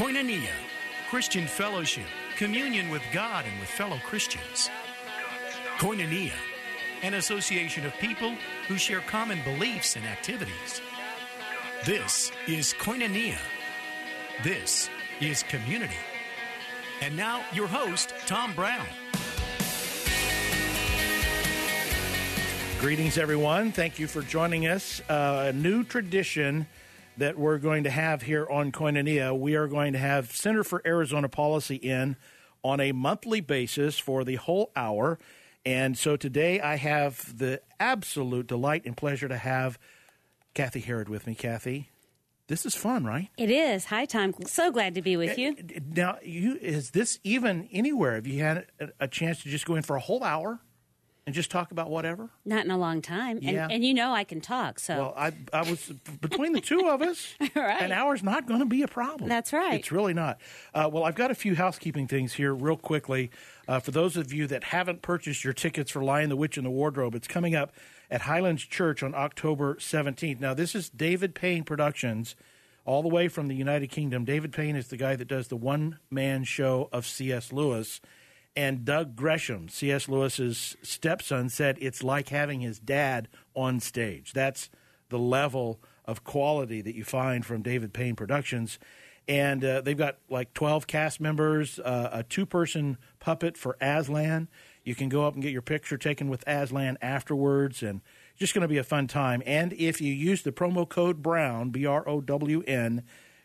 Koinonia, Christian fellowship, communion with God and with fellow Christians. Koinonia, an association of people who share common beliefs and activities. This is Koinonia. This is community. And now, your host, Tom Brown. Greetings, everyone. Thank you for joining us. Uh, a new tradition that we're going to have here on Koinonia. We are going to have Center for Arizona Policy in on a monthly basis for the whole hour. And so today I have the absolute delight and pleasure to have Cathi Herrod with me. Cathi, this is fun, right? It is. Hi, Tom. So glad to be with you. Eh, eh, now, you is this even anywhere? Have you had a, a chance to just go in for a whole hour? And just talk about whatever? Not in a long time. And, Yeah. and you know I can talk, so Well, I, I was between the two of us. Right. An hour's not going to be a problem. That's right. It's really not. Uh, well, I've got a few housekeeping things here, real quickly. Uh, for those of you that haven't purchased your tickets for Lion the Witch and the Wardrobe, it's coming up at Highlands Church on October 17th. Now, this is David Payne Productions, all the way from the United Kingdom. David Payne is the guy that does the one man show of C.S. Lewis. And Doug Gresham, C.S. Lewis's stepson, said it's like having his dad on stage. That's the level of quality that you find from David Payne Productions. And uh, they've got like 12 cast members, uh, a two person puppet for Aslan. You can go up and get your picture taken with Aslan afterwards, and just going to be a fun time. And if you use the promo code BROWN, B R O W N,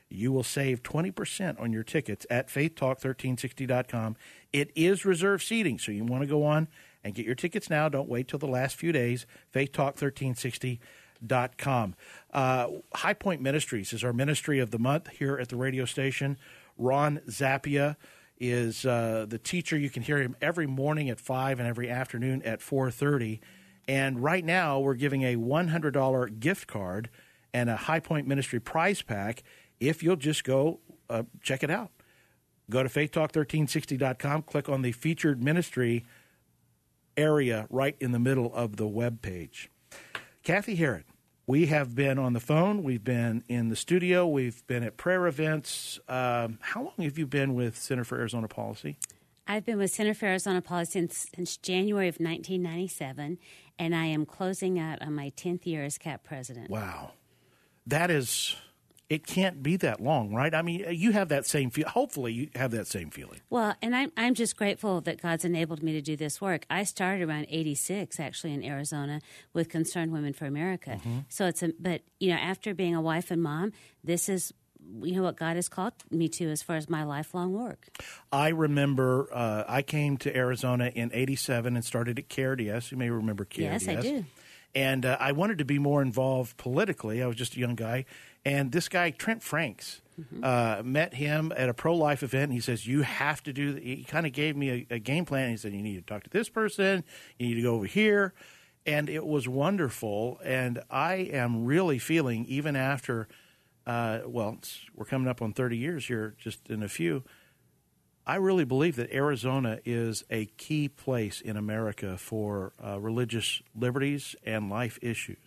you will save 20% on your tickets at faithtalk1360.com. It is reserved seating, so you want to go on and get your tickets now. Don't wait till the last few days. faithtalk1360.com. Uh, High Point Ministries is our ministry of the month here at the radio station. Ron Zappia is uh, the teacher. You can hear him every morning at 5 and every afternoon at 4.30. And right now, we're giving a $100 gift card and a High Point Ministry prize pack if you'll just go uh, check it out. Go to faithtalk1360.com, click on the featured ministry area right in the middle of the web page. Cathi Herrod, we have been on the phone, we've been in the studio, we've been at prayer events. Um, how long have you been with Center for Arizona Policy? I've been with Center for Arizona Policy since, since January of 1997, and I am closing out on my 10th year as CAP president. Wow. That is, it can't be that long, right? I mean, you have that same feel. Hopefully, you have that same feeling. Well, and I'm I'm just grateful that God's enabled me to do this work. I started around '86, actually in Arizona, with Concerned Women for America. So it's a but you know after being a wife and mom, this is you know what God has called me to as far as my lifelong work. I remember uh, I came to Arizona in '87 and started at KRDS. You may remember KRDS. Yes, I do. And uh, I wanted to be more involved politically. I was just a young guy, and this guy Trent Franks Mm-hmm. uh, met him at a pro life event. And he says, "You have to do." He kind of gave me a, a game plan. He said, "You need to talk to this person. You need to go over here." And it was wonderful. And I am really feeling, even after, uh, well, it's, we're coming up on 30 years here, just in a few. I really believe that Arizona is a key place in America for uh, religious liberties and life issues.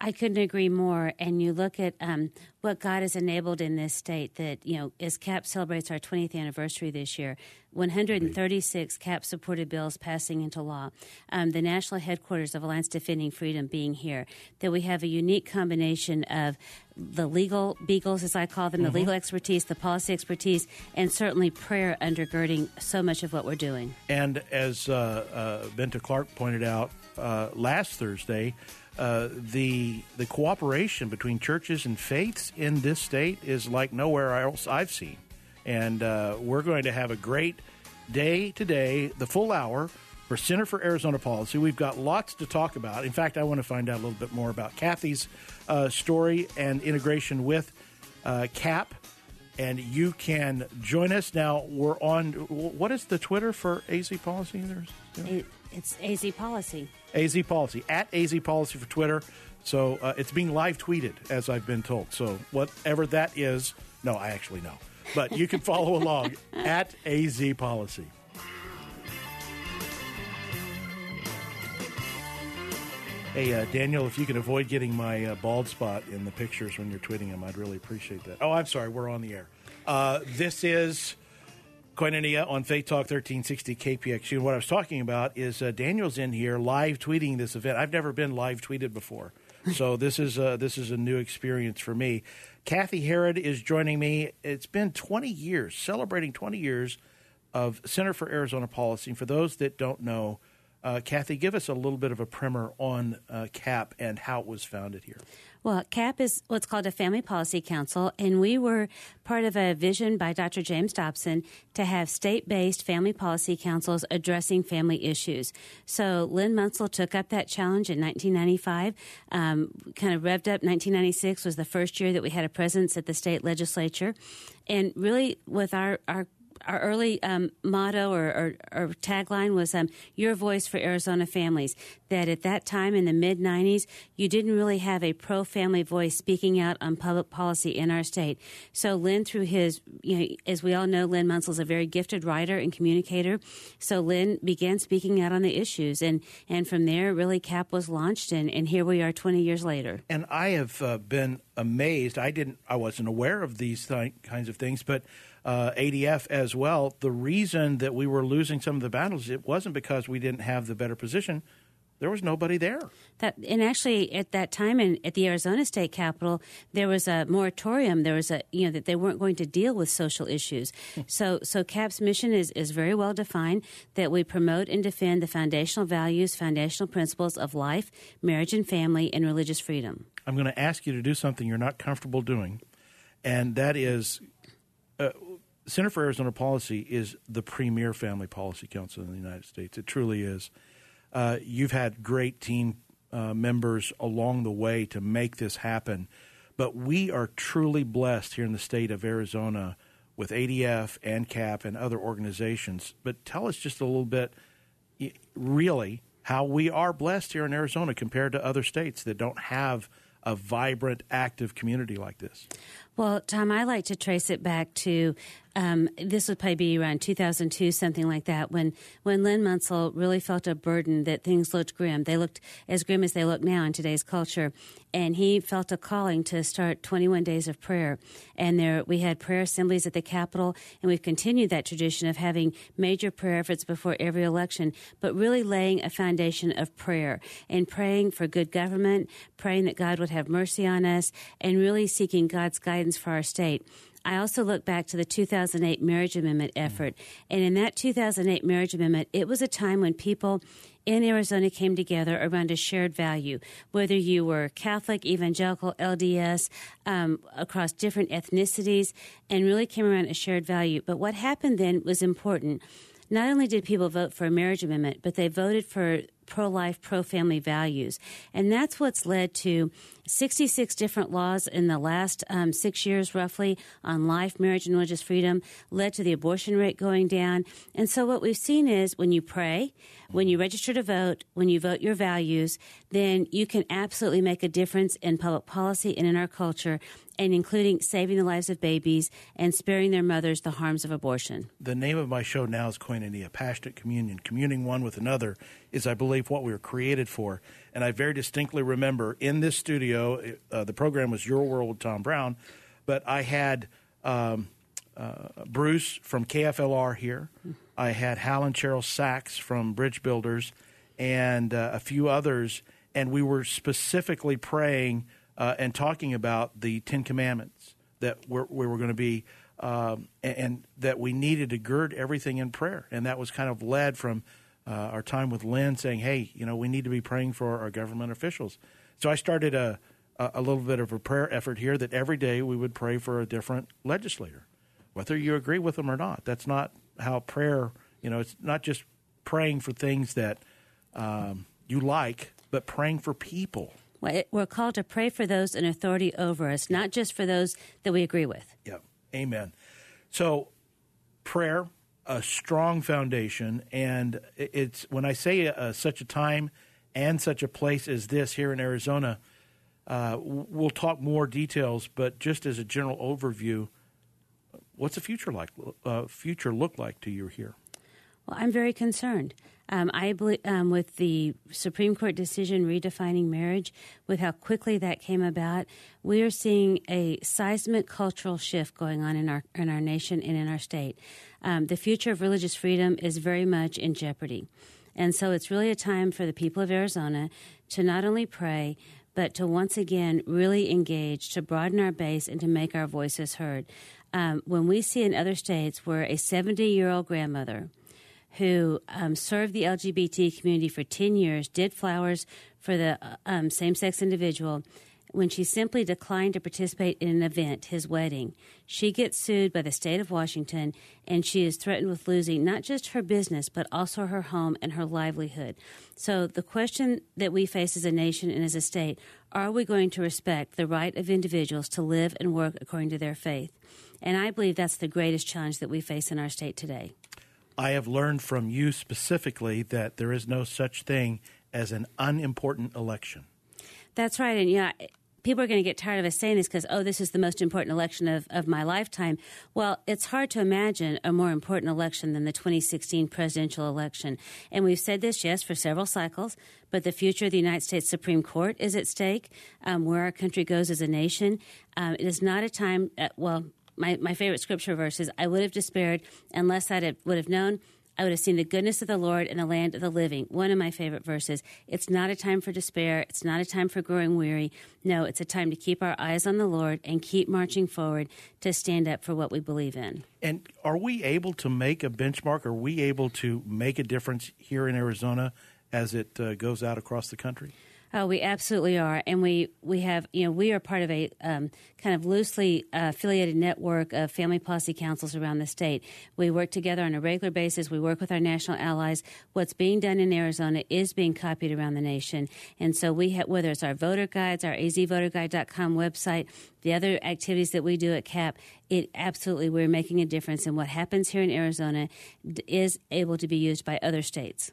I couldn't agree more. And you look at um, what God has enabled in this state that, you know, as CAP celebrates our 20th anniversary this year, 136 CAP supported bills passing into law, um, the national headquarters of Alliance Defending Freedom being here, that we have a unique combination of the legal beagles, as I call them, the legal expertise, the policy expertise, and certainly prayer undergirding so much of what we're doing. And as uh, uh, Benta Clark pointed out uh, last Thursday, uh, the the cooperation between churches and faiths in this state is like nowhere else I've seen. And uh, we're going to have a great day today, the full hour for Center for Arizona Policy. We've got lots to talk about. In fact, I want to find out a little bit more about Cathi's uh, story and integration with uh, CAP. And you can join us now. We're on. What is the Twitter for AZ Policy? There's It, it's AZ policy. AZ Policy at AZ Policy for Twitter. So uh, it's being live tweeted, as I've been told. So whatever that is, no, I actually know, but you can follow along at AZ Policy. Hey, uh, Daniel, if you can avoid getting my uh, bald spot in the pictures when you're tweeting them, I'd really appreciate that. Oh, I'm sorry, we're on the air. Uh, this is Koinonia on Faith Talk 1360 KPXQ. And what I was talking about is uh, Daniel's in here live tweeting this event. I've never been live tweeted before. So this is uh, this is a new experience for me. Cathi Herrod is joining me. It's been 20 years, celebrating 20 years of Center for Arizona Policy. And for those that don't know, uh, Cathi, give us a little bit of a primer on uh, CAP and how it was founded here. Well, CAP is what's called a Family Policy Council, and we were part of a vision by Dr. James Dobson to have state based family policy councils addressing family issues. So Len Munsil took up that challenge in 1995, um, kind of revved up. 1996 was the first year that we had a presence at the state legislature. And really, with our, our our early um, motto or, or, or, tagline was um, "Your voice for Arizona families." That at that time in the mid '90s, you didn't really have a pro-family voice speaking out on public policy in our state. So Len, through his, you know, as we all know, Len Munsil is a very gifted writer and communicator. So Len began speaking out on the issues, and and from there, really, CAP was launched, and, and here we are, 20 years later. And I have uh, been amazed. I didn't, I wasn't aware of these th- kinds of things, but uh, ADF as well. The reason that we were losing some of the battles, it wasn't because we didn't have the better position. There was nobody there. That and actually at that time in at the Arizona State Capitol, there was a moratorium. There was a you know that they weren't going to deal with social issues. so so CAP's mission is is very well defined. That we promote and defend the foundational values, foundational principles of life, marriage and family, and religious freedom. I'm going to ask you to do something you're not comfortable doing, and that is uh, Center for Arizona Policy is the premier family policy council in the United States. It truly is. Uh, you've had great team uh, members along the way to make this happen, but we are truly blessed here in the state of Arizona with ADF and CAP and other organizations. But tell us just a little bit, really, how we are blessed here in Arizona compared to other states that don't have a vibrant, active community like this. Well, Tom, I like to trace it back to um, this would probably be around 2002, something like that, when when Len Munsil really felt a burden that things looked grim. They looked as grim as they look now in today's culture, and he felt a calling to start 21 days of prayer. And there, we had prayer assemblies at the Capitol, and we've continued that tradition of having major prayer efforts before every election, but really laying a foundation of prayer and praying for good government, praying that God would have mercy on us, and really seeking God's guidance for our state. I also look back to the 2008 marriage amendment effort. And in that 2008 marriage amendment, it was a time when people in Arizona came together around a shared value, whether you were Catholic, evangelical, LDS, um, across different ethnicities, and really came around a shared value. But what happened then was important. Not only did people vote for a marriage amendment, but they voted for pro life, pro family values. And that's what's led to 66 different laws in the last um, six years, roughly, on life, marriage, and religious freedom, led to the abortion rate going down. And so, what we've seen is when you pray, when you register to vote, when you vote your values, then you can absolutely make a difference in public policy and in our culture and including saving the lives of babies and sparing their mothers the harms of abortion. The name of my show now is Koinonia, Passionate Communion. Communing one with another is, I believe, what we were created for. And I very distinctly remember in this studio, uh, the program was Your World with Tom Brown, but I had um, uh, Bruce from KFLR here. I had Hal and Cheryl Sachs from Bridge Builders and uh, a few others, and we were specifically praying – uh, and talking about the Ten Commandments that we're, we were going to be, um, and, and, that we needed to gird everything in prayer. And that was kind of led from uh, our time with Len saying, hey, you know, we need to be praying for our government officials. So I started a, a little bit of a prayer effort here that every day we would pray for a different legislator, whether you agree with them or not. That's not how prayer, you know, it's not just praying for things that um, you like, but praying for people we're called to pray for those in authority over us, not just for those that we agree with. Yeah. Amen. So, prayer, a strong foundation, and it's when I say uh, such a time and such a place as this here in Arizona, uh, we'll talk more details, but just as a general overview, what's the future like? Uh, future look like to you here? Well, I'm very concerned. Um, I believe um, with the Supreme Court decision redefining marriage, with how quickly that came about, we are seeing a seismic cultural shift going on in our in our nation and in our state. Um, the future of religious freedom is very much in jeopardy, and so it's really a time for the people of Arizona to not only pray but to once again really engage, to broaden our base, and to make our voices heard. Um, when we see in other states where a 70 year old grandmother who um, served the LGBT community for 10 years, did flowers for the um, same sex individual. When she simply declined to participate in an event, his wedding, she gets sued by the state of Washington and she is threatened with losing not just her business, but also her home and her livelihood. So, the question that we face as a nation and as a state are we going to respect the right of individuals to live and work according to their faith? And I believe that's the greatest challenge that we face in our state today. I have learned from you specifically that there is no such thing as an unimportant election. That's right. And yeah, people are going to get tired of us saying this because, oh, this is the most important election of, of my lifetime. Well, it's hard to imagine a more important election than the 2016 presidential election. And we've said this, yes, for several cycles, but the future of the United States Supreme Court is at stake, um, where our country goes as a nation. Um, it is not a time, uh, well, my, my favorite scripture verse is I would have despaired unless I would have known. I would have seen the goodness of the Lord in the land of the living. One of my favorite verses. It's not a time for despair. It's not a time for growing weary. No, it's a time to keep our eyes on the Lord and keep marching forward to stand up for what we believe in. And are we able to make a benchmark? Are we able to make a difference here in Arizona as it uh, goes out across the country? Oh, we absolutely are, and we we have you know we are part of a um, kind of loosely uh, affiliated network of family policy councils around the state. We work together on a regular basis. We work with our national allies. What's being done in Arizona is being copied around the nation, and so we whether it's our voter guides, our azvoterguide.com website, the other activities that we do at CAP, it absolutely we're making a difference, and what happens here in Arizona is able to be used by other states.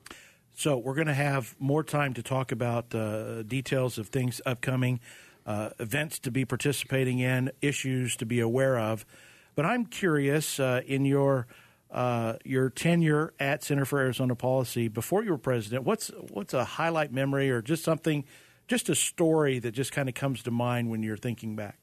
So we're going to have more time to talk about uh, details of things upcoming, uh, events to be participating in, issues to be aware of. But I'm curious uh, in your uh, your tenure at Center for Arizona Policy before you were president. What's what's a highlight memory or just something, just a story that just kind of comes to mind when you're thinking back?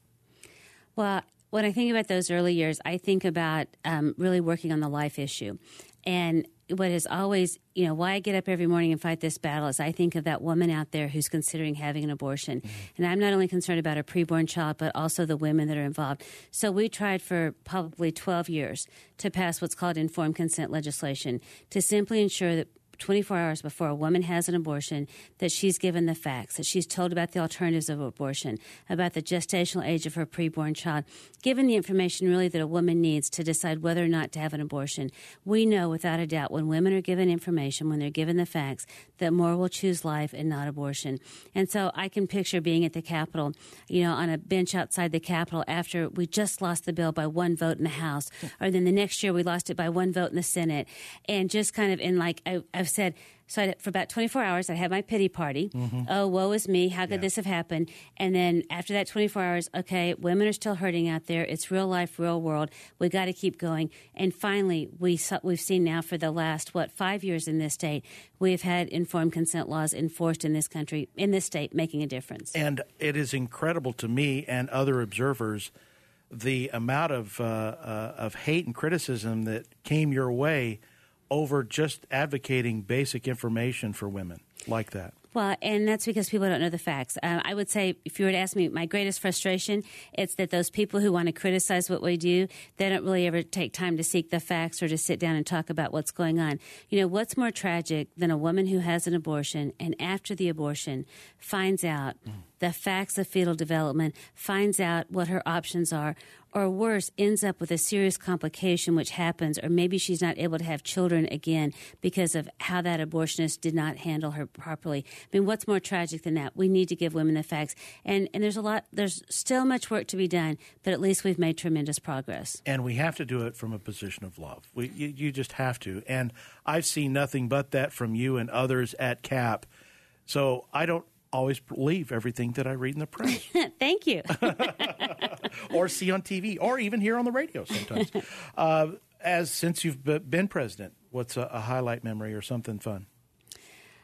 Well, when I think about those early years, I think about um, really working on the life issue. And what is always, you know, why I get up every morning and fight this battle is I think of that woman out there who's considering having an abortion. Mm-hmm. And I'm not only concerned about a preborn child, but also the women that are involved. So we tried for probably 12 years to pass what's called informed consent legislation to simply ensure that 24 hours before a woman has an abortion that she's given the facts, that she's told about the alternatives of abortion, about the gestational age of her preborn child, given the information really that a woman needs to decide whether or not to have an abortion. We know without a doubt when women are given information, when they're given the facts, that more will choose life and not abortion. And so I can picture being at the Capitol, you know, on a bench outside the Capitol after we just lost the bill by one vote in the House, or then the next year we lost it by one vote in the Senate, and just kind of in like, I, I've said, so I, for about 24 hours, I had my pity party. Mm-hmm. Oh, woe is me. How could yeah. this have happened? And then after that 24 hours, okay, women are still hurting out there. It's real life, real world. We got to keep going. And finally, we saw, we've seen now for the last, what, five years in this state, we've had informed consent laws enforced in this country, in this state, making a difference. And it is incredible to me and other observers the amount of, uh, uh, of hate and criticism that came your way – over just advocating basic information for women like that? Well, and that's because people don't know the facts. Uh, I would say, if you were to ask me, my greatest frustration, it's that those people who want to criticize what we do, they don't really ever take time to seek the facts or to sit down and talk about what's going on. You know, what's more tragic than a woman who has an abortion and after the abortion finds out mm. the facts of fetal development, finds out what her options are, or worse, ends up with a serious complication which happens, or maybe she's not able to have children again because of how that abortionist did not handle her properly. I mean, what's more tragic than that? We need to give women the facts. And, and there's a lot, there's still much work to be done, but at least we've made tremendous progress. And we have to do it from a position of love. We, you, you just have to. And I've seen nothing but that from you and others at CAP. So I don't always believe everything that I read in the press. Thank you. or see on TV, or even hear on the radio sometimes. Uh, as since you've been president, what's a, a highlight memory or something fun?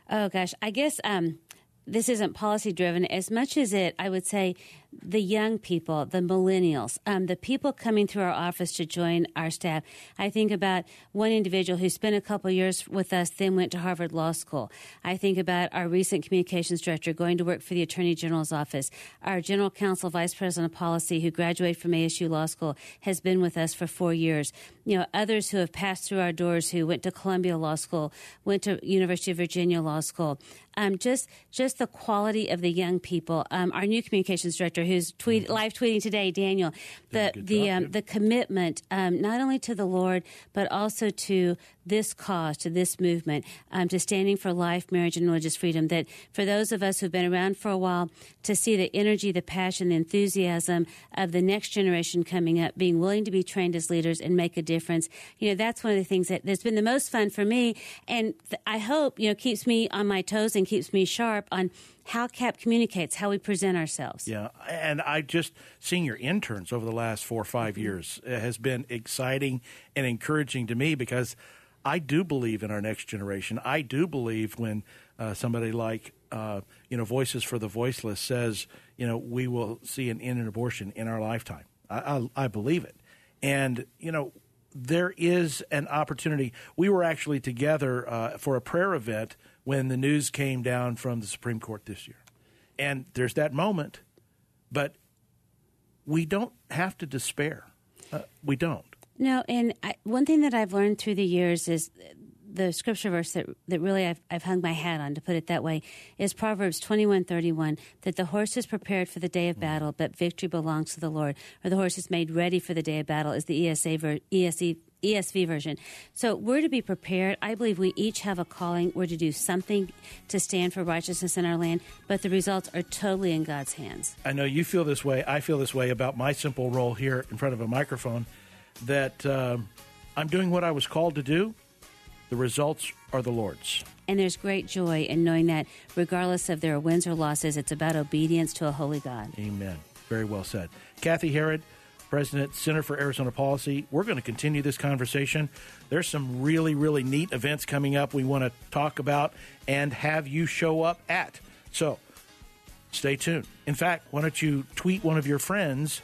Oh gosh, I guess um, this isn't policy driven as much as it. I would say the young people, the millennials, um, the people coming through our office to join our staff. I think about one individual who spent a couple years with us, then went to Harvard Law School. I think about our recent communications director going to work for the Attorney General's office. Our general counsel, vice president of policy, who graduated from ASU Law School, has been with us for four years. You know, others who have passed through our doors, who went to Columbia Law School, went to University of Virginia Law School. Um, just, just the quality of the young people. Um, our new communications director who's tweet, mm-hmm. live tweeting today, Daniel, the the um, the commitment um, not only to the Lord but also to this cause, to this movement, um, to standing for life, marriage, and religious freedom. That for those of us who've been around for a while, to see the energy, the passion, the enthusiasm of the next generation coming up, being willing to be trained as leaders and make a difference. You know, that's one of the things that has been the most fun for me, and th- I hope you know keeps me on my toes and keeps me sharp on how CAP communicates, how we present ourselves. Yeah, and I just seeing your interns over the last four or 5 mm-hmm. years has been exciting and encouraging to me because I do believe in our next generation. I do believe when uh, somebody like uh, you know Voices for the Voiceless says you know we will see an end in abortion in our lifetime. I, I, I believe it, and you know there is an opportunity. We were actually together uh, for a prayer event when the news came down from the Supreme Court this year, and there's that moment, but we don't have to despair. Uh, we don't. No, and I, one thing that I've learned through the years is the scripture verse that, that really I've, I've hung my hat on, to put it that way, is Proverbs twenty one thirty one. that the horse is prepared for the day of mm. battle, but victory belongs to the Lord. Or the horse is made ready for the day of battle is the ESA ver, ESE, ESV version. So we're to be prepared. I believe we each have a calling. We're to do something to stand for righteousness in our land, but the results are totally in God's hands. I know you feel this way. I feel this way about my simple role here in front of a microphone that uh, I'm doing what I was called to do. The results are the Lord's. And there's great joy in knowing that, regardless of their wins or losses, it's about obedience to a holy God. Amen. Very well said. Cathi Herrod, President, Center for Arizona Policy. We're going to continue this conversation. There's some really, really neat events coming up we want to talk about and have you show up at. So stay tuned. In fact, why don't you tweet one of your friends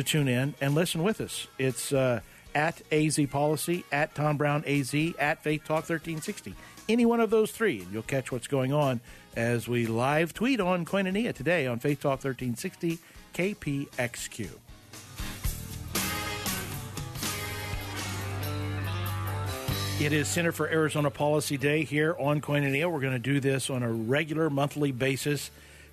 to tune in and listen with us. It's uh, at AZ Policy, at Tom Brown AZ, at Faith Talk 1360. Any one of those three, and you'll catch what's going on as we live tweet on Koinonia today on Faith Talk 1360 KPXQ. It is Center for Arizona Policy Day here on Koinonia. We're going to do this on a regular monthly basis.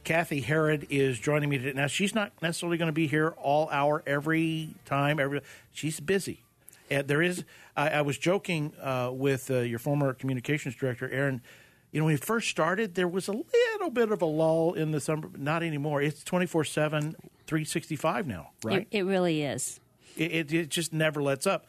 Cathi Herrod is joining me today. Now, she's not necessarily going to be here all hour every time. Every she's busy. And there is. I, I was joking uh, with uh, your former communications director, Aaron. You know, when we first started, there was a little bit of a lull in the summer, but not anymore. It's 24 7, 365 now, right? It, it really is. It, it, it just never lets up.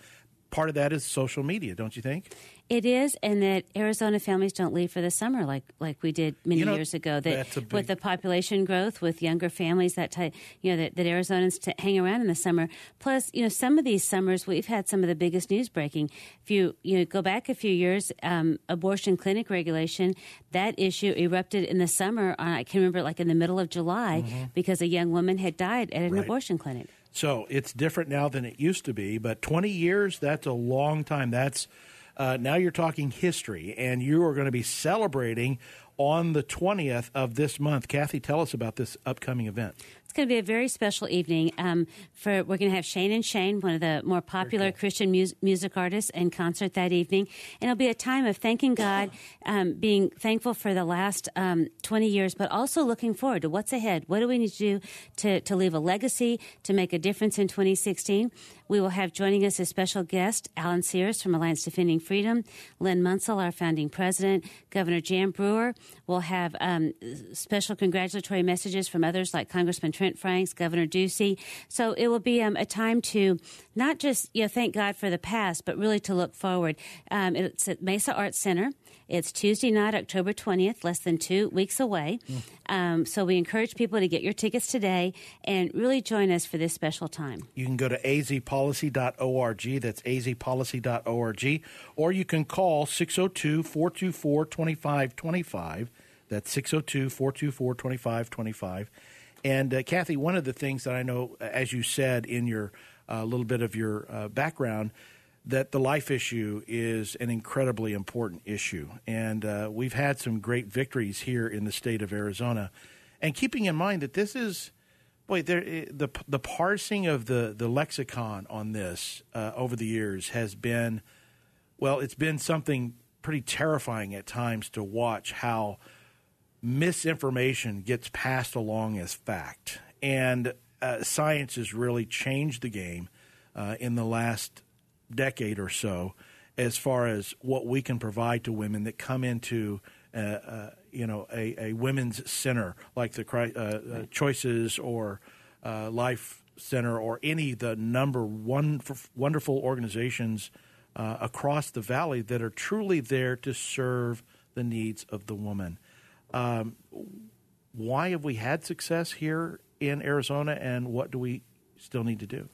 Part of that is social media, don't you think? It is, and that Arizona families don't leave for the summer like like we did many you know, years ago. That big... with the population growth, with younger families, that type, you know, that, that Arizonans t- hang around in the summer. Plus, you know, some of these summers we've had some of the biggest news breaking. If you you know, go back a few years, um, abortion clinic regulation, that issue erupted in the summer. Uh, I can remember, like in the middle of July, mm-hmm. because a young woman had died at an right. abortion clinic. So it's different now than it used to be, but 20 years—that's a long time. That's uh, now you're talking history, and you are going to be celebrating on the 20th of this month. Cathi, tell us about this upcoming event. It's going to be a very special evening. Um, for we're going to have Shane and Shane, one of the more popular cool. Christian mu- music artists, in concert that evening, and it'll be a time of thanking God, um, being thankful for the last um, 20 years, but also looking forward to what's ahead. What do we need to do to to leave a legacy, to make a difference in 2016? We will have joining us a special guest, Alan Sears from Alliance Defending Freedom, Len Munsil, our founding president, Governor Jan Brewer. We'll have um, special congratulatory messages from others like Congressman Trent Franks, Governor Ducey. So it will be um, a time to not just you know thank God for the past, but really to look forward. Um, it's at Mesa Arts Center. It's Tuesday night, October 20th, less than two weeks away. Mm. Um, so we encourage people to get your tickets today and really join us for this special time. You can go to azpolicy.org. That's azpolicy.org. Or you can call 602 424 2525. That's 602 424 2525. And uh, Cathi, one of the things that I know, as you said in your uh, little bit of your uh, background, that the life issue is an incredibly important issue. And uh, we've had some great victories here in the state of Arizona. And keeping in mind that this is, boy, there, eh, the, the parsing of the, the lexicon on this uh, over the years has been, well, it's been something pretty terrifying at times to watch how misinformation gets passed along as fact. And uh, science has really changed the game uh, in the last decade or so as far as what we can provide to women that come into uh, uh, you know a, a, women's center like the uh, uh choices or life center or any the number one wonderful organizations across the valley that are truly there to serve the needs of the woman um, why have we had success here in Arizona and what do we still need to do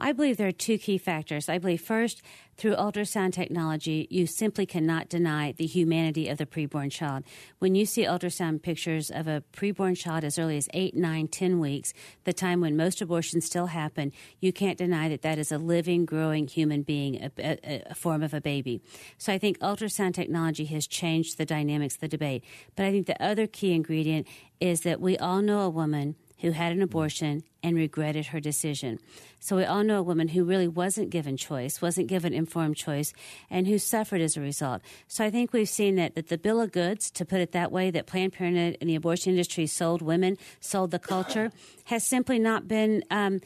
I believe there are two key factors. I believe first, through ultrasound technology, you simply cannot deny the humanity of the preborn child. When you see ultrasound pictures of a preborn child as early as eight, nine, ten weeks, the time when most abortions still happen, you can't deny that that is a living, growing human being, a, a, a form of a baby. So I think ultrasound technology has changed the dynamics of the debate. But I think the other key ingredient is that we all know a woman who had an abortion and regretted her decision. So we all know a woman who really wasn't given choice, wasn't given informed choice, and who suffered as a result. So I think we've seen that, that the bill of goods, to put it that way, that Planned Parenthood and the abortion industry sold women, sold the culture, has simply not been um,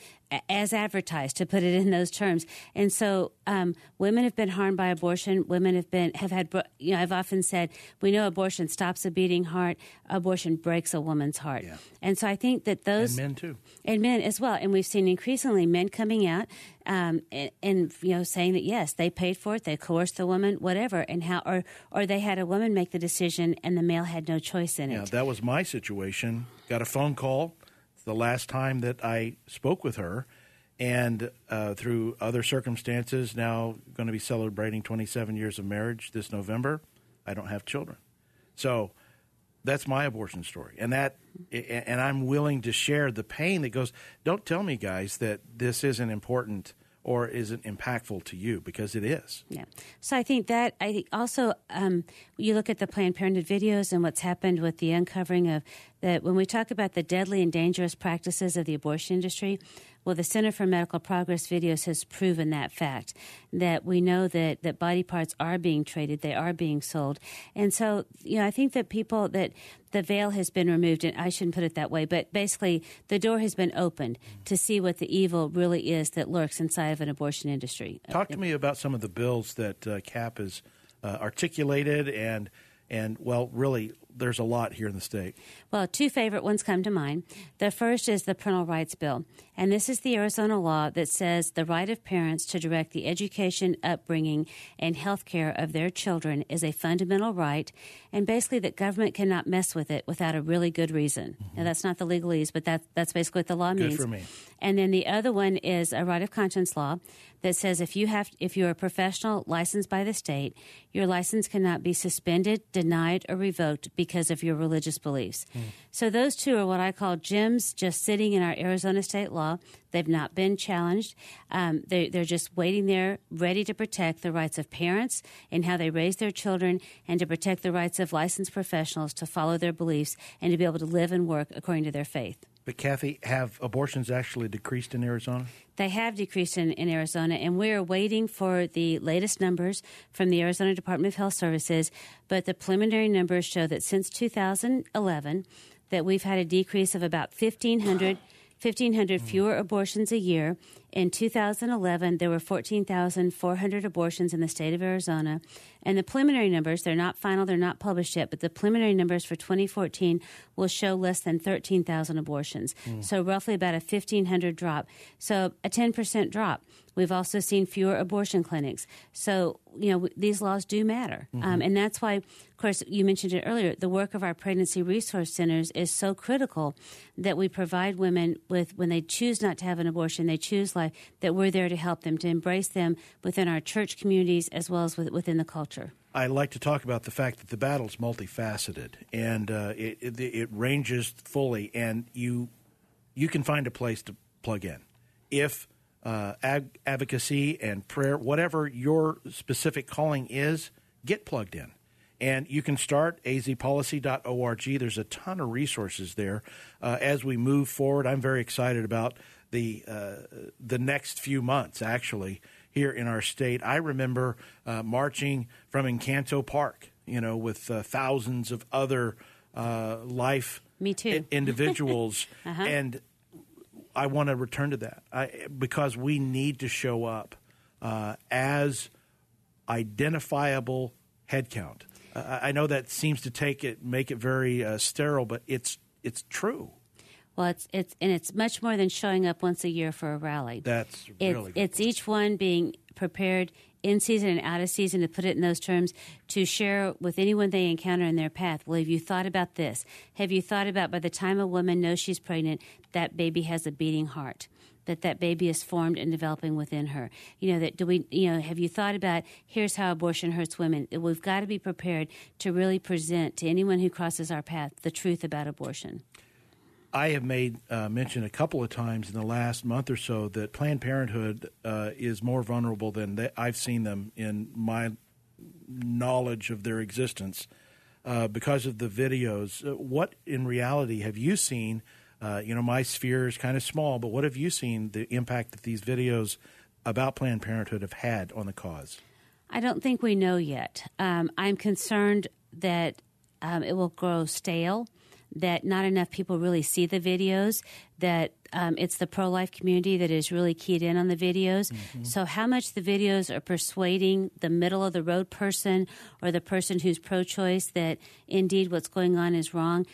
as advertised, to put it in those terms. And so, um, women have been harmed by abortion. Women have been have had. You know, I've often said we know abortion stops a beating heart. Abortion breaks a woman's heart. Yeah. And so, I think that those and men too, and men as well. And we've seen increasingly men coming out um, and, and, you know saying that yes, they paid for it, they coerced the woman, whatever, and how or or they had a woman make the decision and the male had no choice in it. Yeah, that was my situation. Got a phone call the last time that I spoke with her, and uh, through other circumstances, now going to be celebrating 27 years of marriage this November. I don't have children, so that's my abortion story, and that, and I'm willing to share the pain that goes. Don't tell me, guys, that this isn't important or is it impactful to you because it is. Yeah. So I think that I think also um, you look at the Planned Parenthood videos and what's happened with the uncovering of that when we talk about the deadly and dangerous practices of the abortion industry. Well, the Center for Medical Progress videos has proven that fact that we know that, that body parts are being traded, they are being sold. And so, you know, I think that people that the veil has been removed, and I shouldn't put it that way, but basically the door has been opened to see what the evil really is that lurks inside of an abortion industry. Talk to me about some of the bills that uh, CAP has uh, articulated and and well, really, there's a lot here in the state. Well, two favorite ones come to mind. The first is the Parental Rights Bill, and this is the Arizona law that says the right of parents to direct the education, upbringing, and health care of their children is a fundamental right, and basically that government cannot mess with it without a really good reason. Mm-hmm. Now, that's not the legalese, but that, that's basically what the law good means. For me. And then the other one is a right of conscience law that says if you have if you're a professional licensed by the state, your license cannot be suspended, denied, or revoked because of your religious beliefs. Mm. So those two are what I call gems just sitting in our Arizona state law. They've not been challenged. Um, they, they're just waiting there, ready to protect the rights of parents and how they raise their children, and to protect the rights of licensed professionals to follow their beliefs and to be able to live and work according to their faith. But Cathi, have abortions actually decreased in Arizona? They have decreased in, in Arizona, and we are waiting for the latest numbers from the Arizona Department of Health Services. But the preliminary numbers show that since 2011, that we've had a decrease of about 1,500, 1,500 mm. fewer abortions a year In 2011, there were 14,400 abortions in the state of Arizona. And the preliminary numbers, they're not final, they're not published yet, but the preliminary numbers for 2014 will show less than 13,000 abortions. Mm. So roughly about a 1,500 drop. So a 10% drop. We've also seen fewer abortion clinics. So, you know, these laws do matter. Mm-hmm. Um, and that's why, of course, you mentioned it earlier, the work of our pregnancy resource centers is so critical that we provide women with, when they choose not to have an abortion, they choose life, that we're there to help them, to embrace them within our church communities as well as with, within the culture. I like to talk about the fact that the battle is multifaceted and uh, it, it, it, ranges fully, and you you can find a place to plug in if uh, ag- advocacy and prayer, whatever your specific calling is, get plugged in. And you can start azpolicy.org. There's a ton of resources there. Uh, as we move forward, I'm very excited about the uh, the next few months. Actually, here in our state. I remember uh, marching from Encanto Park, you know, with uh, thousands of other uh, life Me too. Individuals, uh-huh. and I want to return to that I, because we need to show up uh, as identifiable headcount. Uh, I know that seems to take it, make it very uh, sterile, but it's it's true. Well, it's it's and it's much more than showing up once a year for a rally. That's really it's, it's each one being prepared in season and out of season to put it in those terms to share with anyone they encounter in their path. Well, have you thought about this? Have you thought about by the time a woman knows she's pregnant, that baby has a beating heart? That that baby is formed and developing within her. You know that do we? You know, have you thought about? Here's how abortion hurts women. We've got to be prepared to really present to anyone who crosses our path the truth about abortion. I have made uh, mention a couple of times in the last month or so that Planned Parenthood uh, is more vulnerable than they, I've seen them in my knowledge of their existence uh, because of the videos. Uh, what in reality have you seen? Uh, you know, my sphere is kind of small, but what have you seen the impact that these videos about Planned Parenthood have had on the cause? I don't think we know yet. Um, I'm concerned that um, it will grow stale that not enough people really see the videos, that um, it's the pro life community that is really keyed in on the videos. Mm-hmm. So, how much the videos are persuading the middle of the road person or the person who's pro choice that indeed what's going on is wrong,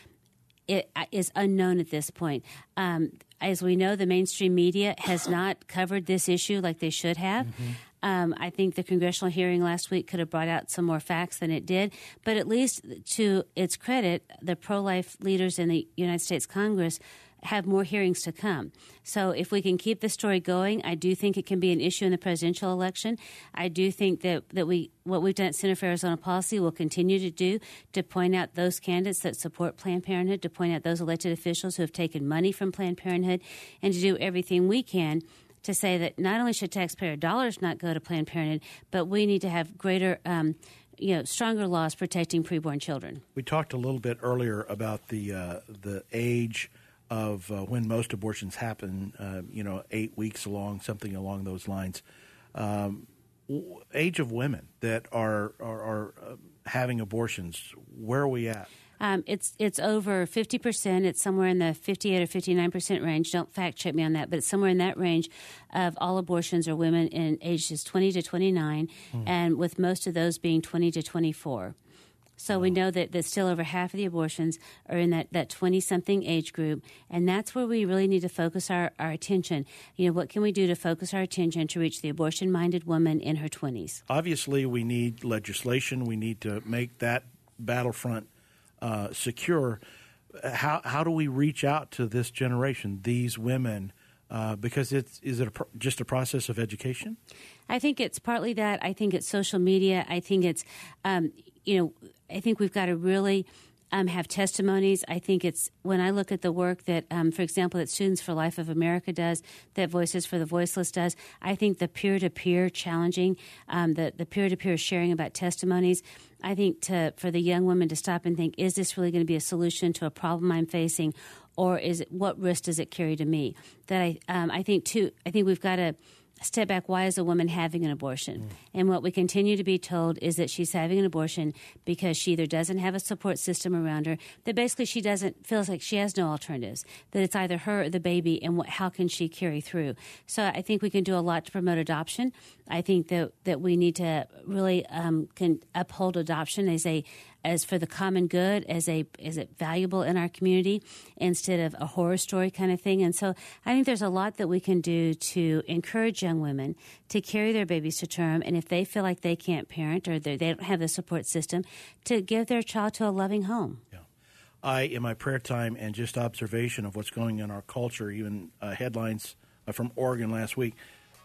it uh, is unknown at this point. Um, as we know, the mainstream media has not covered this issue like they should have. Mm-hmm. Um, I think the congressional hearing last week could have brought out some more facts than it did. But at least to its credit, the pro life leaders in the United States Congress have more hearings to come. So if we can keep the story going, I do think it can be an issue in the presidential election. I do think that, that we what we've done at Center for Arizona Policy will continue to do to point out those candidates that support Planned Parenthood, to point out those elected officials who have taken money from Planned Parenthood, and to do everything we can to say that not only should taxpayer dollars not go to Planned Parenthood, but we need to have greater. Um, you know, stronger laws protecting preborn children. We talked a little bit earlier about the uh, the age of uh, when most abortions happen. Uh, you know, eight weeks along, something along those lines. Um, age of women that are are, are uh, having abortions. Where are we at? Um, it's it's over fifty percent. It's somewhere in the fifty eight or fifty nine percent range. Don't fact check me on that, but it's somewhere in that range of all abortions are women in ages twenty to twenty nine, mm. and with most of those being twenty to twenty four. So we know that, that still over half of the abortions are in that, that 20 something age group. And that's where we really need to focus our, our attention. You know, what can we do to focus our attention to reach the abortion minded woman in her 20s? Obviously, we need legislation. We need to make that battlefront uh, secure. How how do we reach out to this generation, these women? Uh, because it's is it a just a process of education? I think it's partly that. I think it's social media. I think it's um, you know I think we've got to really um, have testimonies. I think it's when I look at the work that, um, for example, that Students for Life of America does, that Voices for the Voiceless does. I think the peer to peer challenging, um, the the peer to peer sharing about testimonies. I think to for the young women to stop and think, is this really going to be a solution to a problem I'm facing, or is it what risk does it carry to me? That I um, I think too. I think we've got to step back, why is a woman having an abortion? Mm. And what we continue to be told is that she's having an abortion because she either doesn't have a support system around her, that basically she doesn't feels like she has no alternatives, that it's either her or the baby, and what, how can she carry through? So I think we can do a lot to promote adoption. I think that that we need to really um, can uphold adoption as a as for the common good, as a is it valuable in our community instead of a horror story kind of thing. And so I think there's a lot that we can do to encourage young women to carry their babies to term, and if they feel like they can't parent or they don't have the support system, to give their child to a loving home. Yeah. I, in my prayer time and just observation of what's going on in our culture, even uh, headlines uh, from Oregon last week,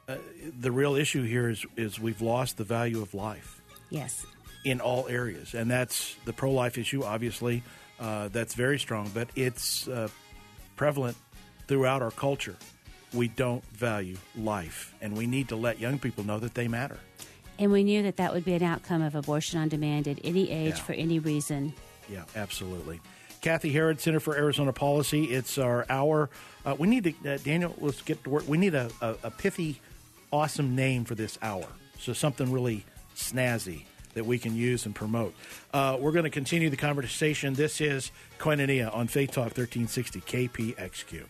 uh, the real issue here is is we've lost the value of life. Yes in all areas, and that's the pro life issue. Obviously, uh, that's very strong, but it's uh, prevalent throughout our culture. We don't value life, and we need to let young people know that they matter. And we knew that that would be an outcome of abortion on demand at any age yeah. for any reason. Yeah, absolutely. Cathi Herrod, Center for Arizona Policy. It's our hour. Uh, we need to, uh, Daniel, let's get to work. We need a, a, a pithy, awesome name for this hour. So something really snazzy that we can use and promote. Uh, we're going to continue the conversation. This is Koinonia on Faith Talk 1360 KPXQ.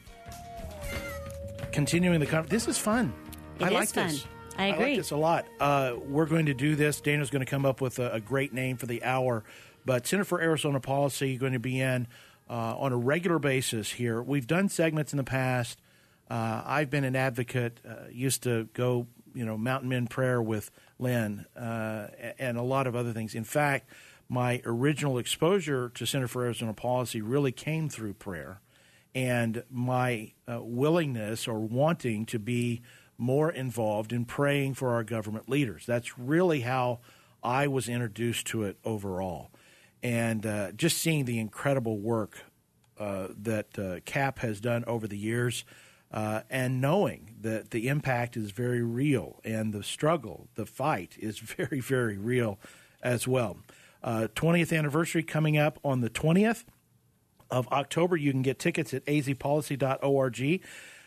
Continuing the conversation. This is fun. It I is like fun. this. I agree. I like this a lot. Uh, we're going to do this. Daniel's going to come up with a, a, great name for the hour. But Center for Arizona Policy going to be in uh, on a regular basis here. We've done segments in the past. Uh, I've been an advocate. Uh, used to go, you know, Mountain Men prayer with Len, uh, and a lot of other things. In fact, my original exposure to Center for Arizona Policy really came through prayer, and my uh, willingness or wanting to be more involved in praying for our government leaders. That's really how I was introduced to it overall. And uh, just seeing the incredible work uh, that uh, CAP has done over the years uh, and knowing that the impact is very real and the struggle, the fight is very, very real as well. Uh, 20th anniversary coming up on the 20th of October. You can get tickets at azpolicy.org.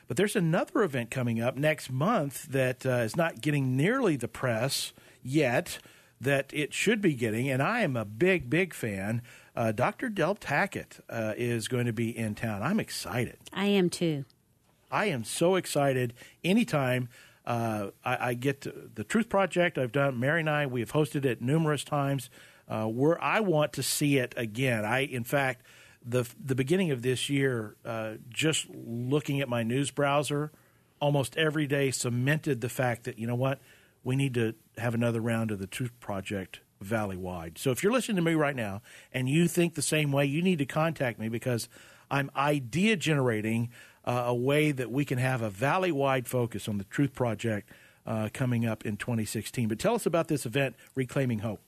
But there's another event coming up next month that uh, is not getting nearly the press yet that it should be getting, and I am a big, big fan. Uh, Dr. Del Tackett uh, is going to be in town. I'm excited. I am too. I am so excited anytime uh, I, I, get the Truth Project. I've done Mary and I. We have hosted it numerous times. Uh, where I want to see it again. I, in fact, the the beginning of this year, uh, just looking at my news browser, almost every day cemented the fact that you know what we need to have another round of the Truth Project valley wide. So if you're listening to me right now and you think the same way, you need to contact me because I'm idea generating uh, a way that we can have a valley wide focus on the Truth Project uh, coming up in 2016. But tell us about this event, Reclaiming Hope.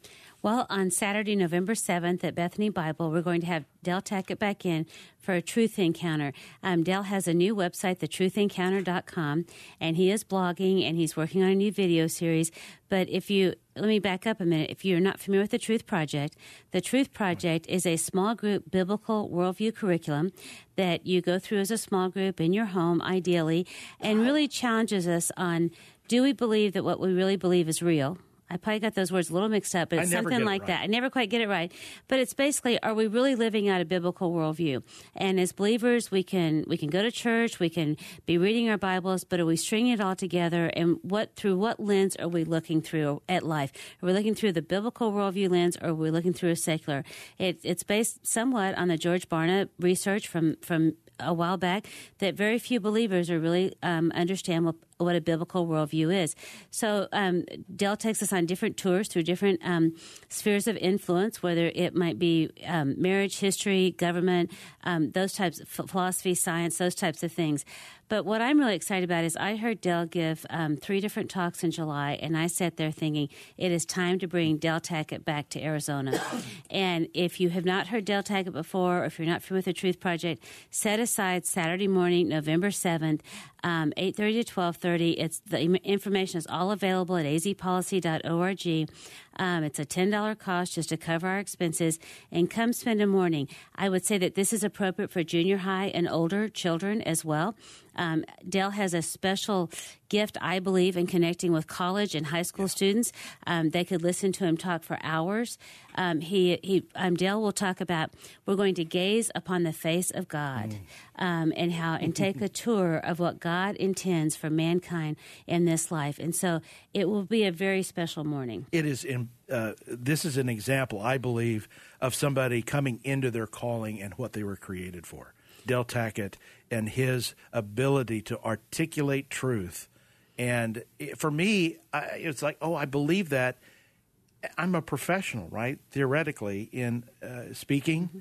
Well, on Saturday, November 7th at Bethany Bible, we're going to have Del Tackett back in for a truth encounter. Um, Del has a new website, thetruthencounter.com, and he is blogging and he's working on a new video series. But if you, let me back up a minute. If you're not familiar with the Truth Project, the Truth Project is a small group biblical worldview curriculum that you go through as a small group in your home, ideally, and really challenges us on do we believe that what we really believe is real? I probably got those words a little mixed up, but it's something like right. that. I never quite get it right. But it's basically, are we really living out a biblical worldview? And as believers, we can we can go to church, we can be reading our Bibles, but are we stringing it all together? And what through what lens are we looking through at life? Are we looking through the biblical worldview lens, or are we looking through a secular? It, it's based somewhat on the George Barna research from from a while back that very few believers are really um, understand what, what a biblical worldview is. So um, Del takes us on different tours through different um, spheres of influence, whether it might be um, marriage, history, government, um, those types, of philosophy, science, those types of things. But what I'm really excited about is I heard Del give um, three different talks in July, and I sat there thinking it is time to bring Del Tackett back to Arizona. and if you have not heard Del Tackett before, or if you're not familiar with the Truth Project, set aside Saturday morning, November 7th, um, 8.30 to 12.30. It's, the information is all available at azpolicy.org. Um, it's a $10 cost just to cover our expenses and come spend a morning. I would say that this is appropriate for junior high and older children as well. Um, Del has a special gift, I believe, in connecting with college and high school students. Um, they could listen to him talk for hours. Um, he, he, um, Del will talk about we're going to gaze upon the face of God, um, and how and take a tour of what God intends for mankind in this life. And so it will be a very special morning. It is in. Uh, this is an example, I believe, of somebody coming into their calling and what they were created for. Del Tackett and his ability to articulate truth. And it, for me, I, it's like, oh, I believe that. I'm a professional, right? Theoretically, in uh, speaking, mm-hmm.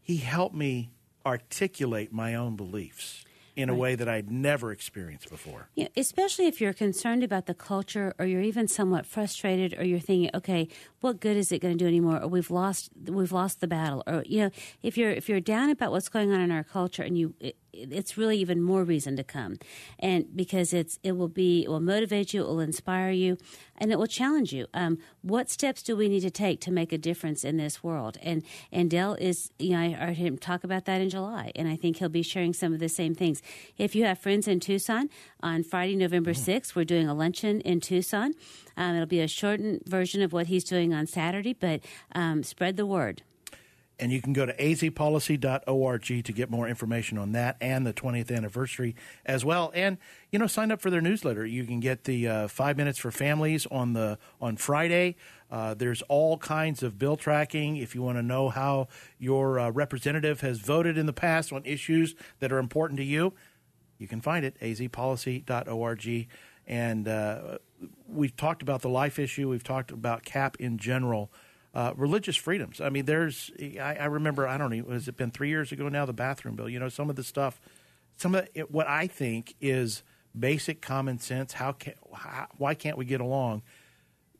he helped me articulate my own beliefs in a way that I'd never experienced before. Yeah, especially if you're concerned about the culture or you're even somewhat frustrated or you're thinking, okay, what good is it going to do anymore? Or we've lost we've lost the battle. Or you know, if you're if you're down about what's going on in our culture and you it's really even more reason to come. And because it's it will be it will motivate you, it will inspire you and it will challenge you. Um, what steps do we need to take to make a difference in this world? And and Del is, you know, I heard him talk about that in July, and I think he'll be sharing some of the same things. If you have friends in Tucson on Friday, November mm-hmm. sixth, we're doing a luncheon in Tucson. Um, it'll be a shortened version of what he's doing on Saturday, but um, spread the word. And you can go to azpolicy.org to get more information on that and the 20th anniversary as well. And, you know, sign up for their newsletter. You can get the uh, Five Minutes for Families on, the, on Friday. Uh, there's all kinds of bill tracking if you want to know how your uh, representative has voted in the past on issues that are important to you. You can find it, azpolicy.org. And uh, we've talked about the life issue, we've talked about CAP in general uh, religious freedoms. I mean, there's, I, I, remember, I don't know, has it been three years ago now, the bathroom bill? You know, some of the stuff, some of it, what I think is basic common sense. How can, how, why can't we get along?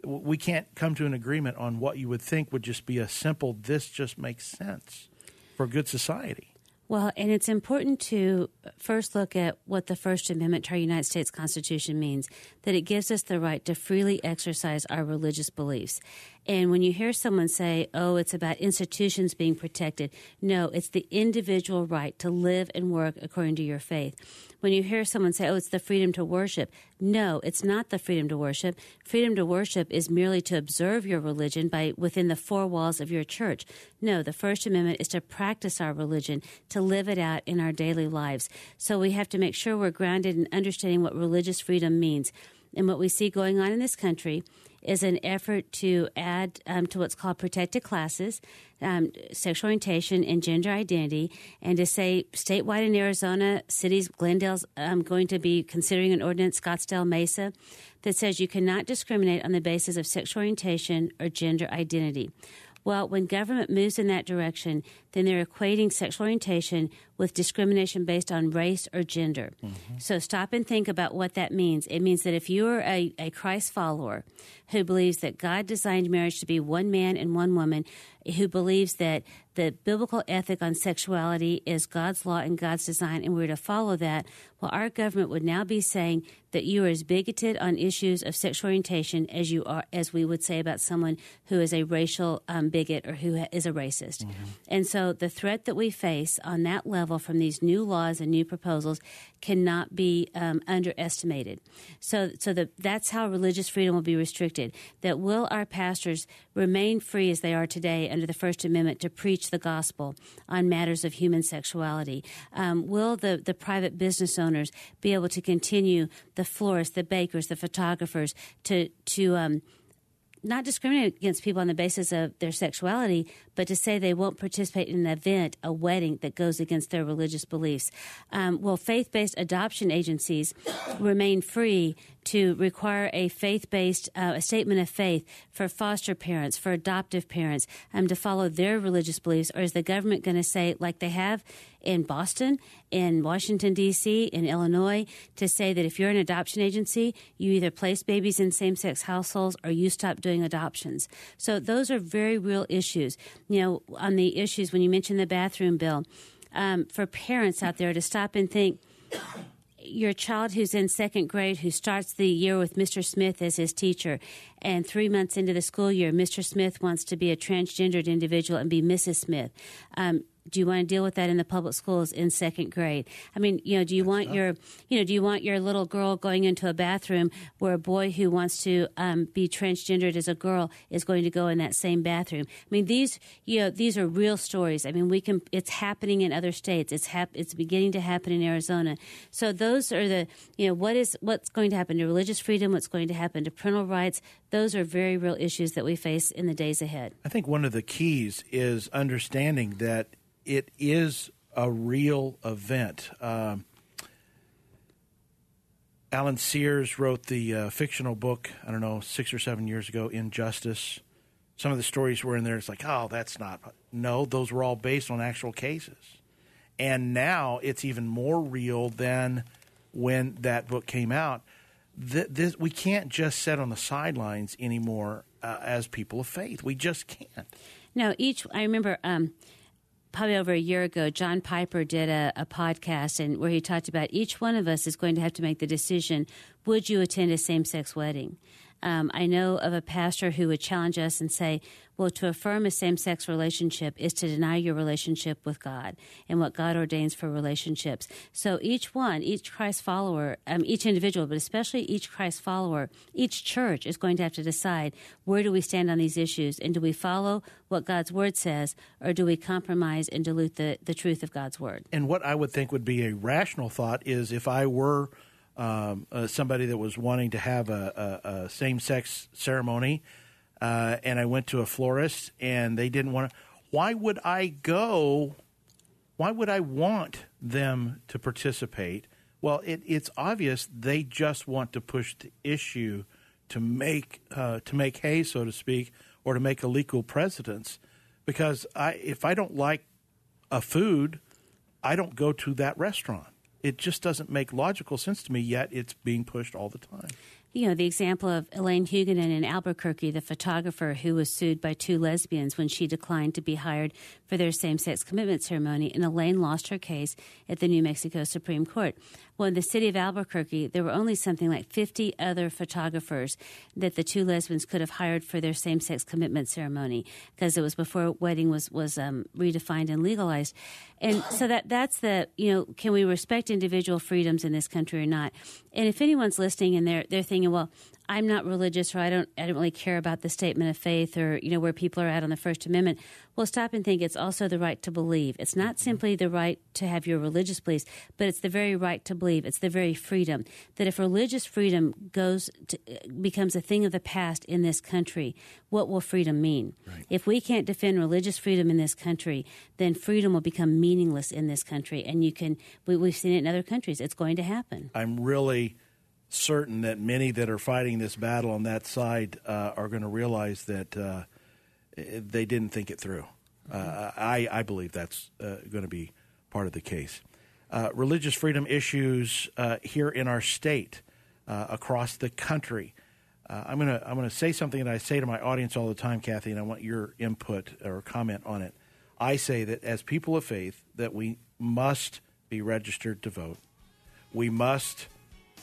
We can't come to an agreement on what you would think would just be a simple, this just makes sense for good society. Well, and it's important to first look at what the First Amendment to our United States Constitution means that it gives us the right to freely exercise our religious beliefs. And when you hear someone say, oh, it's about institutions being protected, no, it's the individual right to live and work according to your faith. When you hear someone say, oh, it's the freedom to worship, no, it's not the freedom to worship. Freedom to worship is merely to observe your religion by within the four walls of your church. No, the First Amendment is to practice our religion, to live it out in our daily lives. So we have to make sure we're grounded in understanding what religious freedom means. And what we see going on in this country is an effort to add um, to what's called protected classes, um, sexual orientation, and gender identity, and to say statewide in Arizona, cities, Glendale's um, going to be considering an ordinance, Scottsdale Mesa, that says you cannot discriminate on the basis of sexual orientation or gender identity. Well, when government moves in that direction, then they're equating sexual orientation with discrimination based on race or gender. Mm-hmm. So stop and think about what that means. It means that if you're a, a Christ follower who believes that God designed marriage to be one man and one woman, who believes that the biblical ethic on sexuality is God's law and God's design, and we're to follow that, well, our government would now be saying that you are as bigoted on issues of sexual orientation as you are, as we would say about someone who is a racial um, bigot or who is a racist. Mm-hmm. And so the threat that we face on that level from these new laws and new proposals cannot be um, underestimated. So, so the, that's how religious freedom will be restricted. That will our pastors remain free as they are today under the First Amendment to preach the gospel on matters of human sexuality? Um, will the, the private business owners be able to continue the florists, the bakers, the photographers to to um, not discriminate against people on the basis of their sexuality, but to say they won't participate in an event, a wedding that goes against their religious beliefs. Um, will faith based adoption agencies remain free to require a faith based uh, a statement of faith for foster parents, for adoptive parents, um, to follow their religious beliefs? Or is the government going to say, like they have in Boston, in Washington, D.C., in Illinois, to say that if you're an adoption agency, you either place babies in same sex households or you stop doing adoptions? So those are very real issues you know, on the issues when you mentioned the bathroom bill, um, for parents out there to stop and think your child who's in second grade who starts the year with Mr. Smith as his teacher and three months into the school year, Mr. Smith wants to be a transgendered individual and be Mrs. Smith. Um, do you want to deal with that in the public schools in second grade? I mean, you know, do you That's want tough. your, you know, do you want your little girl going into a bathroom where a boy who wants to um, be transgendered as a girl is going to go in that same bathroom? I mean, these, you know, these are real stories. I mean, we can. It's happening in other states. It's hap- It's beginning to happen in Arizona. So those are the, you know, what is what's going to happen to religious freedom? What's going to happen to parental rights? Those are very real issues that we face in the days ahead. I think one of the keys is understanding that it is a real event. Um, Alan Sears wrote the uh, fictional book, I don't know, six or seven years ago, Injustice. Some of the stories were in there. It's like, oh, that's not. No, those were all based on actual cases. And now it's even more real than when that book came out. this, we can't just sit on the sidelines anymore uh, as people of faith. We just can't. No, each, I remember. Um, probably over a year ago, John Piper did a, a, podcast and where he talked about each one of us is going to have to make the decision: Would you attend a same-sex wedding? Um, I know of a pastor who would challenge us and say, well, to affirm a same sex relationship is to deny your relationship with God and what God ordains for relationships. So each one, each Christ follower, um, each individual, but especially each Christ follower, each church is going to have to decide where do we stand on these issues and do we follow what God's word says or do we compromise and dilute the, the truth of God's word? And what I would think would be a rational thought is if I were um, uh, somebody that was wanting to have a, a, a same sex ceremony, uh, and I went to a florist and they didn't want to. Why would I go? Why would I want them to participate? Well, it, it's obvious they just want to push the issue to make uh, to make hay, so to speak, or to make a legal precedence. Because I, if I don't like a food, I don't go to that restaurant it just doesn't make logical sense to me, yet it's being pushed all the time. You know, the example of Elaine Huguenin in Albuquerque, the photographer who was sued by two lesbians when she declined to be hired for their same sex commitment ceremony, and Elaine lost her case at the New Mexico Supreme Court. Well, in the city of Albuquerque, there were only something like 50 other photographers that the two lesbians could have hired for their same sex commitment ceremony because it was before wedding was, was um, redefined and legalized. And so that that's the, you know, can we respect individual freedoms in this country or not? And if anyone's listening and they're, they're thinking, well, I'm not religious or I don't I don't really care about the statement of faith or you know where people are at on the First Amendment. Well, stop and think. It's also the right to believe. It's not simply the right to have your religious beliefs, but it's the very right to believe. It's the very freedom that if religious freedom goes to, becomes a thing of the past in this country, what will freedom mean? Right. If we can't defend religious freedom in this country, then freedom will become meaningless in this country. And you can we, we've seen it in other countries. It's going to happen. I'm really certain that many that are fighting this battle on that side uh, are going to realize that uh, they didn't think it through. Uh, I, I, believe that's uh, going to be part of the case. Uh, religious freedom issues here in our state, across the country. I'm going to I'm going to say something that I say to my audience all the time, Cathi, and I want your input or comment on it. I say that as people of faith, that we must be registered to vote. We must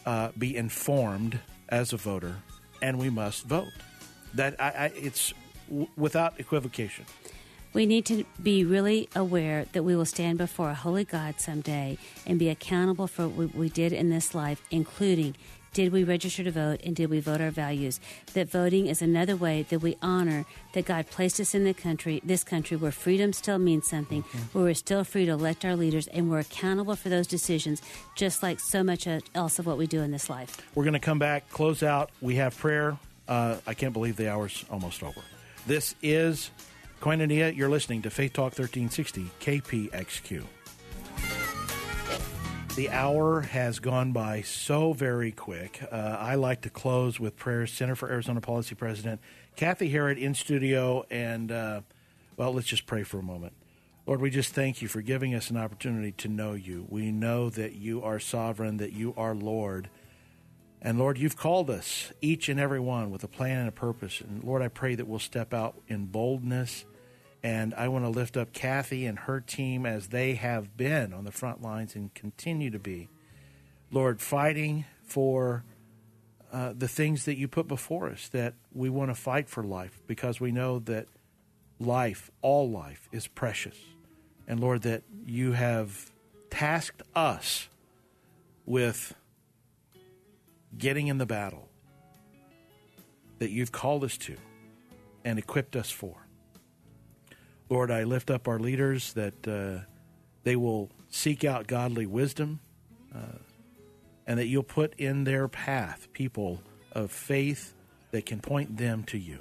uh, be informed as a voter, and we must vote. That I, I, it's w- without equivocation. We need to be really aware that we will stand before a holy God someday and be accountable for what we did in this life, including did we register to vote and did we vote our values? That voting is another way that we honor that God placed us in the country, this country where freedom still means something, mm-hmm. where we're still free to elect our leaders and we're accountable for those decisions, just like so much else of what we do in this life. We're going to come back, close out. We have prayer. Uh, I can't believe the hour's almost over. This is Koinonia. You're listening to Faith Talk 1360, KPXQ. The hour has gone by so very quick. Uh, I like to close with prayers. Center for Arizona Policy President Cathi Herrod in studio, and uh, well, let's just pray for a moment. Lord, we just thank you for giving us an opportunity to know you. We know that you are sovereign, that you are Lord. And Lord, you've called us, each and every one, with a plan and a purpose. And Lord, I pray that we'll step out in boldness and I want to lift up Cathi and her team as they have been on the front lines and continue to be. Lord, fighting for uh, the things that you put before us, that we want to fight for life because we know that life, all life, is precious. And Lord, that you have tasked us with getting in the battle that you've called us to and equipped us for. Lord, I lift up our leaders that uh, they will seek out godly wisdom uh, and that you'll put in their path people of faith that can point them to you.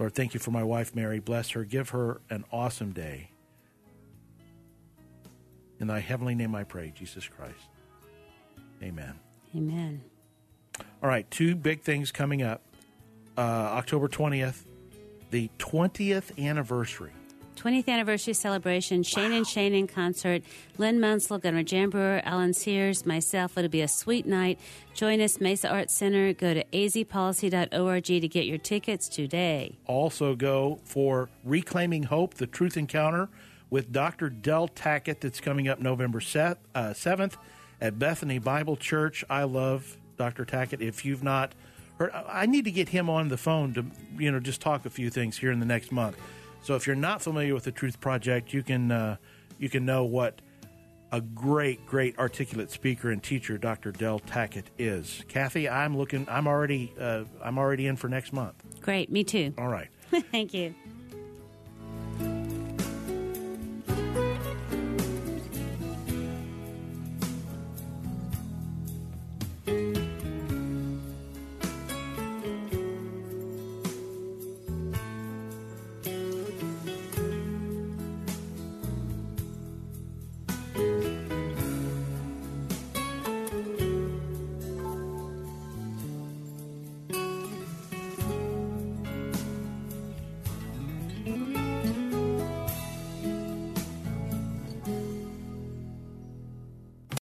Lord, thank you for my wife, Mary. Bless her. Give her an awesome day. In thy heavenly name I pray, Jesus Christ. Amen. Amen. All right, two big things coming up. Uh, October 20th, the 20th anniversary 20th anniversary celebration, Shane wow. and Shane in concert, Len Munsil, Governor Jan Brewer, Alan Sears, myself. It'll be a sweet night. Join us, Mesa Arts Center. Go to azpolicy.org to get your tickets today. Also, go for Reclaiming Hope, the Truth Encounter with Dr. Del Tackett that's coming up November 7th uh, at Bethany Bible Church. I love Dr. Tackett. If you've not heard, I need to get him on the phone to, you know, just talk a few things here in the next month so if you're not familiar with the Truth Project, you can uh, you can know what a great, great articulate speaker and teacher Dr. Del Tackett is. Cathi, I'm looking. I'm already. Uh, I'm already in for next month. Great. Me too. All right. Thank you.